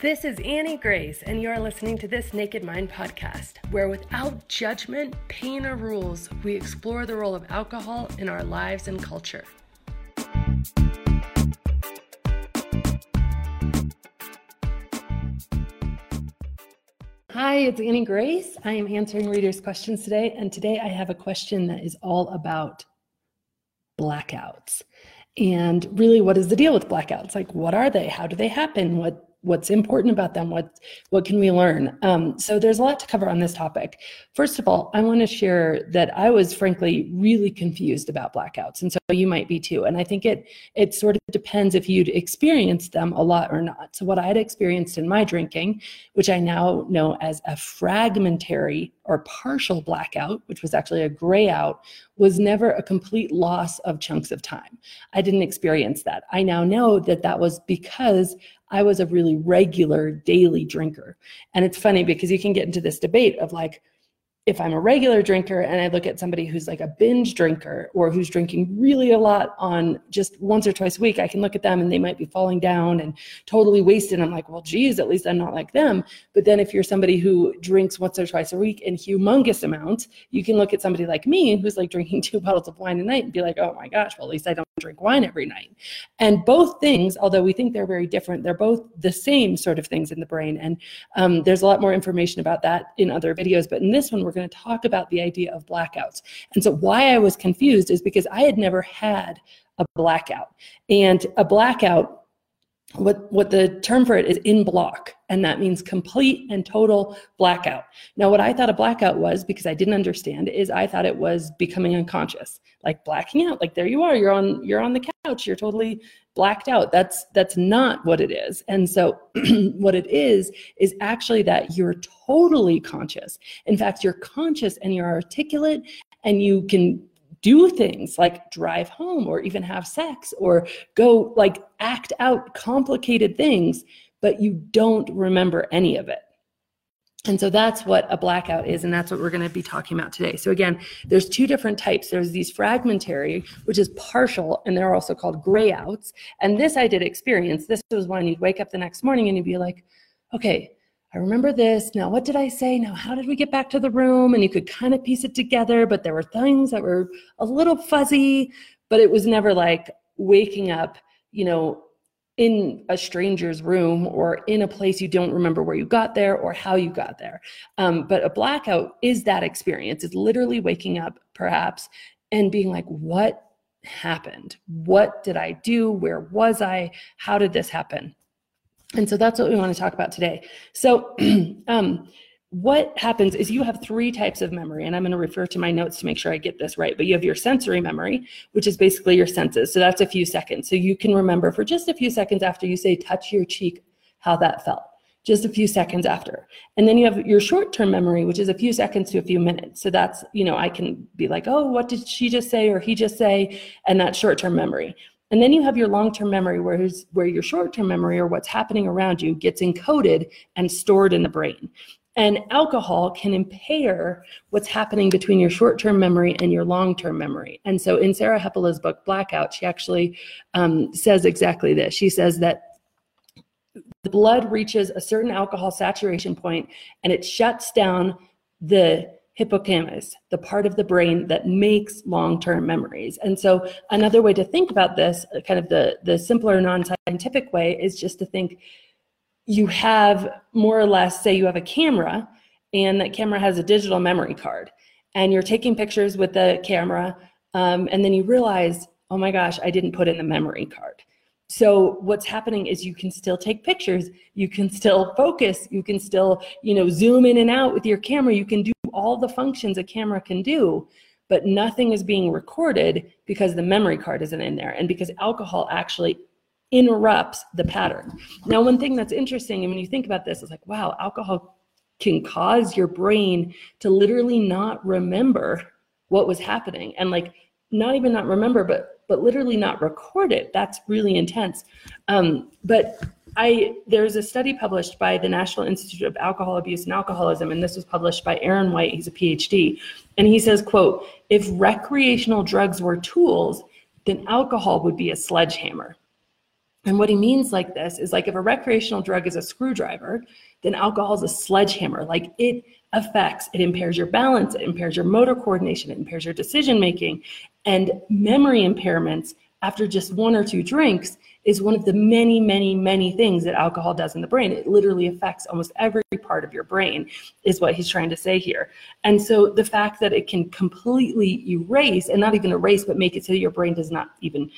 This is Annie Grace, and you are listening to this Naked Mind podcast, where without judgment, pain, or rules, we explore the role of alcohol in our lives and culture. Hi, it's Annie Grace. I am answering readers' questions today, and today I have a question that is all about blackouts. And really, what is the deal with blackouts? Like, what are they? How do they happen? What what's important about them what what can we learn? Um, so there's a lot to cover on this topic. First of all i want to share that i was frankly really confused about blackouts and so you might be too and i think it it sort of depends if you'd experienced them a lot or not. So what i had experienced in my drinking which i now know as a fragmentary or partial blackout which was actually a gray out was never a complete loss of chunks of time i didn't experience that i now know that that was because I was a really regular daily drinker. And it's funny because you can get into this debate of like, if I'm a regular drinker and I look at somebody who's like a binge drinker or who's drinking really a lot on just once or twice a week, I can look at them and they might be falling down and totally wasted. I'm like, well, geez, at least I'm not like them. But then if you're somebody who drinks once or twice a week in humongous amounts, you can look at somebody like me who's like drinking two bottles of wine a night and be like, oh my gosh, well, at least I don't drink wine every night. And both things, although we think they're very different, they're both the same sort of things in the brain. And um, there's a lot more information about that in other videos. But in this one, we're going to talk about the idea of blackouts. And so why I was confused is because I had never had a blackout. And a blackout what what the term for it is en bloc and that means complete and total blackout. Now what i thought a blackout was because i didn't understand is i thought it was becoming unconscious like blacking out like there you are you're on you're on the couch you're totally blacked out. That's that's not what it is. And so what it is is actually that you're totally conscious. In fact you're conscious and you're articulate and you can do things like drive home or even have sex or go like act out complicated things, but you don't remember any of it. And so that's what a blackout is, and that's what we're going to be talking about today. So again, there's two different types. There's these fragmentary, which is partial, and they're also called grayouts. And this I did experience. This was when you'd wake up the next morning and you'd be like, okay, I remember this. Now, what did I say? Now, how did we get back to the room? And you could kind of piece it together, but there were things that were a little fuzzy, but it was never like waking up, you know, in a stranger's room or in a place you don't remember where you got there or how you got there. Um, but a blackout is that experience. It's literally waking up, perhaps, and being like, what happened? What did I do? Where was I? How did this happen? And so that's what we want to talk about today. So, um, what happens is you have three types of memory, and I'm going to refer to my notes to make sure I get this right. But you have your sensory memory, which is basically your senses. So that's a few seconds. So you can remember for just a few seconds after you say, touch your cheek, how that felt, just a few seconds after. And then you have your short term memory, which is a few seconds to a few minutes. So that's, you know, I can be like, oh, what did she just say or he just say? And that's short term memory. And then you have your long-term memory where, where your short-term memory or what's happening around you gets encoded and stored in the brain. And alcohol can impair what's happening between your short term memory and your long term memory. And so in Sarah Hepola's book, Blackout, she actually um, says exactly this. She says that the blood reaches a certain alcohol saturation point and it shuts down the hippocampus, the part of the brain that makes long-term memories. And so another way to think about this, kind of the, the simpler non-scientific way, is just to think you have more or less, say you have a camera, and that camera has a digital memory card, and you're taking pictures with the camera, um, and then you realize, oh my gosh, I didn't put in the memory card. So what's happening is you can still take pictures, you can still focus, you can still, you know, zoom in and out with your camera, you can do all the functions a camera can do, but nothing is being recorded because the memory card isn't in there and because alcohol actually interrupts the pattern. Now, one thing that's interesting, and when you think about this, it's like, wow, alcohol can cause your brain to literally not remember what was happening and like not even not remember, but but literally not record it. That's really intense. Um, but I there's a study published by the National Institute of Alcohol Abuse and Alcoholism, and this was published by Aaron White. He's a PhD, and he says, "quote If recreational drugs were tools, then alcohol would be a sledgehammer." And what he means like this is like if a recreational drug is a screwdriver, then alcohol is a sledgehammer. Like it affects, it impairs your balance, it impairs your motor coordination, it impairs your decision making. And memory impairments after just one or two drinks is one of the many, many, many things that alcohol does in the brain. It literally affects almost every part of your brain, is what he's trying to say here. And so the fact that it can completely erase, and not even erase, but make it so your brain does not even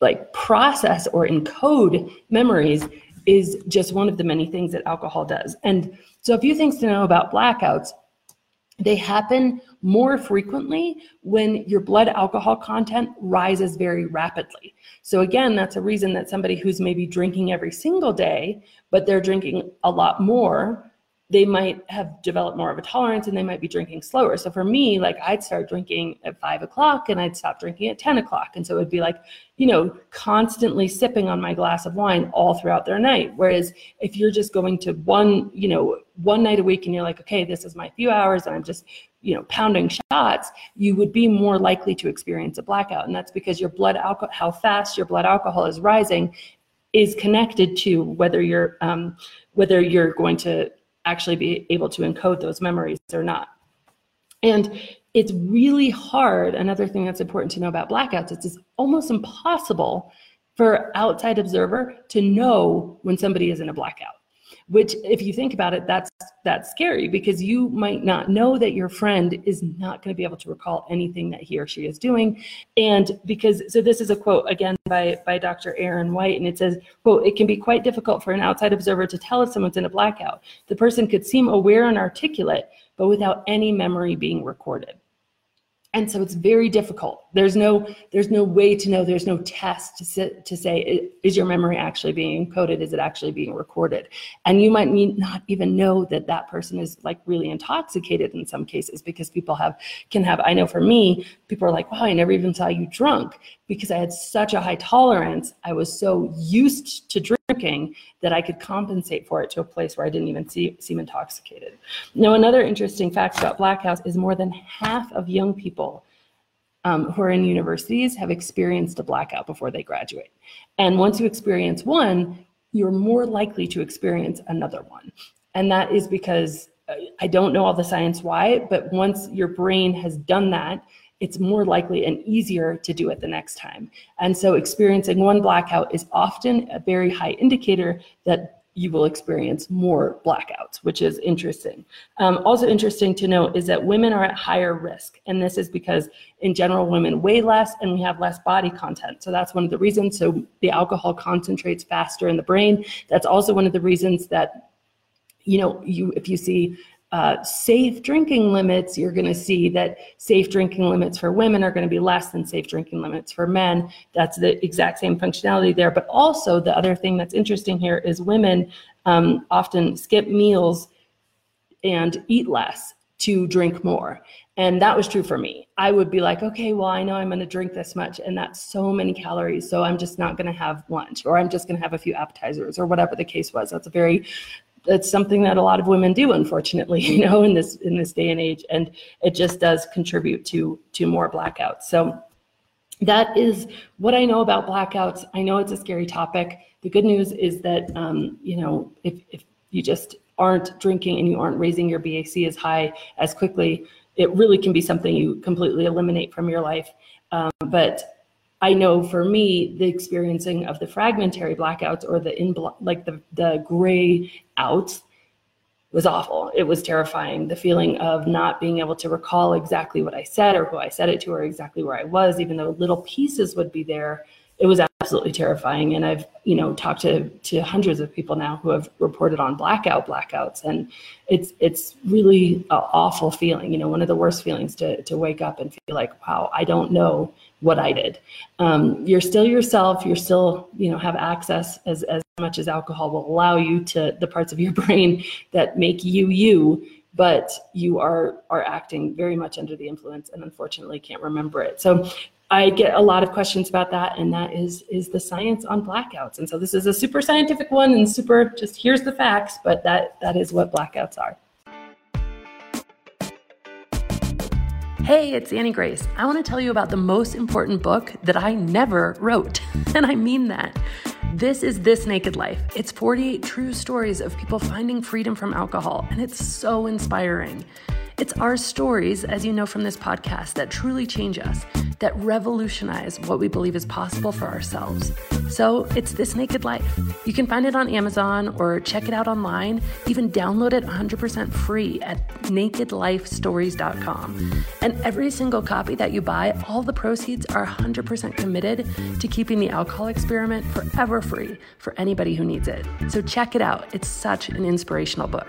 like process or encode memories is just one of the many things that alcohol does. And so a few things to know about blackouts. They happen more frequently when your blood alcohol content rises very rapidly. So again, that's a reason that somebody who's maybe drinking every single day, but they're drinking a lot more, they might have developed more of a tolerance and they might be drinking slower. So for me, like I'd start drinking at five o'clock and I'd stop drinking at 10 o'clock. And so it would be like, you know, constantly sipping on my glass of wine all throughout their night. Whereas if you're just going to one, you know, one night a week and you're like, okay, this is my few hours and I'm just, you know, pounding shots, you would be more likely to experience a blackout. And that's because your blood alcohol, how fast your blood alcohol is rising is connected to whether you're, um, whether you're going to actually be able to encode those memories or not. And it's really hard. Another thing that's important to know about blackouts is it's almost impossible for outside observer to know when somebody is in a blackout which if you think about it that's that's scary because you might not know that your friend is not going to be able to recall anything that he or she is doing. And because so this is a quote again by by dr aaron white and it says quote it can be quite difficult for an outside observer to tell if someone's in a blackout. The person could seem aware and articulate but without any memory being recorded. And so it's very difficult there's no there's no way to know there's no test to, sit, to say is your memory actually being encoded? Is it actually being recorded? And you might not even know that that person is like really intoxicated in some cases because people have can have i know for me people are like wow i never even saw you drunk. Because i had such a high tolerance i was so used to drinking that i could compensate for it to a place where i didn't even see, seem intoxicated. Now another interesting fact about blackouts is more than half of young people um, who are in universities have experienced a blackout before they graduate. And once you experience one, you're more likely to experience another one. And that is because uh, I don't know all the science why, but once your brain has done that, it's more likely and easier to do it the next time. And so experiencing one blackout is often a very high indicator that you will experience more blackouts, which is interesting. Um, also interesting to note is that women are at higher risk. And this is because in general, women weigh less and we have less body content. So that's one of the reasons. So the alcohol concentrates faster in the brain. That's also one of the reasons that, you know, you if you see uh, safe drinking limits, you're going to see that safe drinking limits for women are going to be less than safe drinking limits for men. That's the exact same functionality there. But also, the other thing that's interesting here is women um, often skip meals and eat less to drink more. And that was true for me. I would be like, okay, well, I know I'm going to drink this much, and that's so many calories. So I'm just not going to have lunch, or I'm just going to have a few appetizers, or whatever the case was. That's a very it's something that a lot of women do unfortunately you know in this in this day and age and it just does contribute to to more blackouts. So that is what i know about blackouts. I know it's a scary topic. The good news is that um, you know if, if you just aren't drinking and you aren't raising your bac as high as quickly it really can be something you completely eliminate from your life. Um, but I know for me, the experiencing of the fragmentary blackouts or the in like the the gray outs was awful. It was terrifying. The feeling of not being able to recall exactly what I said or who I said it to or exactly where I was, even though little pieces would be there. It was absolutely terrifying. And I've, you know, talked to to hundreds of people now who have reported on blackout blackouts, and it's it's really an awful feeling. You know, one of the worst feelings to to wake up and feel like, wow, I don't know what I did. Um, you're still yourself. You're still, you know, have access as, as much as alcohol will allow you to the parts of your brain that make you you, but you are are acting very much under the influence and unfortunately can't remember it. So I get a lot of questions about that, and that is is the science on blackouts. And so this is a super scientific one and super just here's the facts, but that that is what blackouts are. Hey, it's Annie Grace. I want to tell you about the most important book that I never wrote, and I mean that. This is This Naked Life. It's 48 true stories of people finding freedom from alcohol, and it's so inspiring. It's our stories, as you know from this podcast, that truly change us, that revolutionize what we believe is possible for ourselves. So it's This Naked Life. You can find it on Amazon or check it out online, even download it 100% free at nakedlifestories.com. And every single copy that you buy, all the proceeds are 100% committed to keeping the alcohol experiment forever free for anybody who needs it. So check it out. It's such an inspirational book.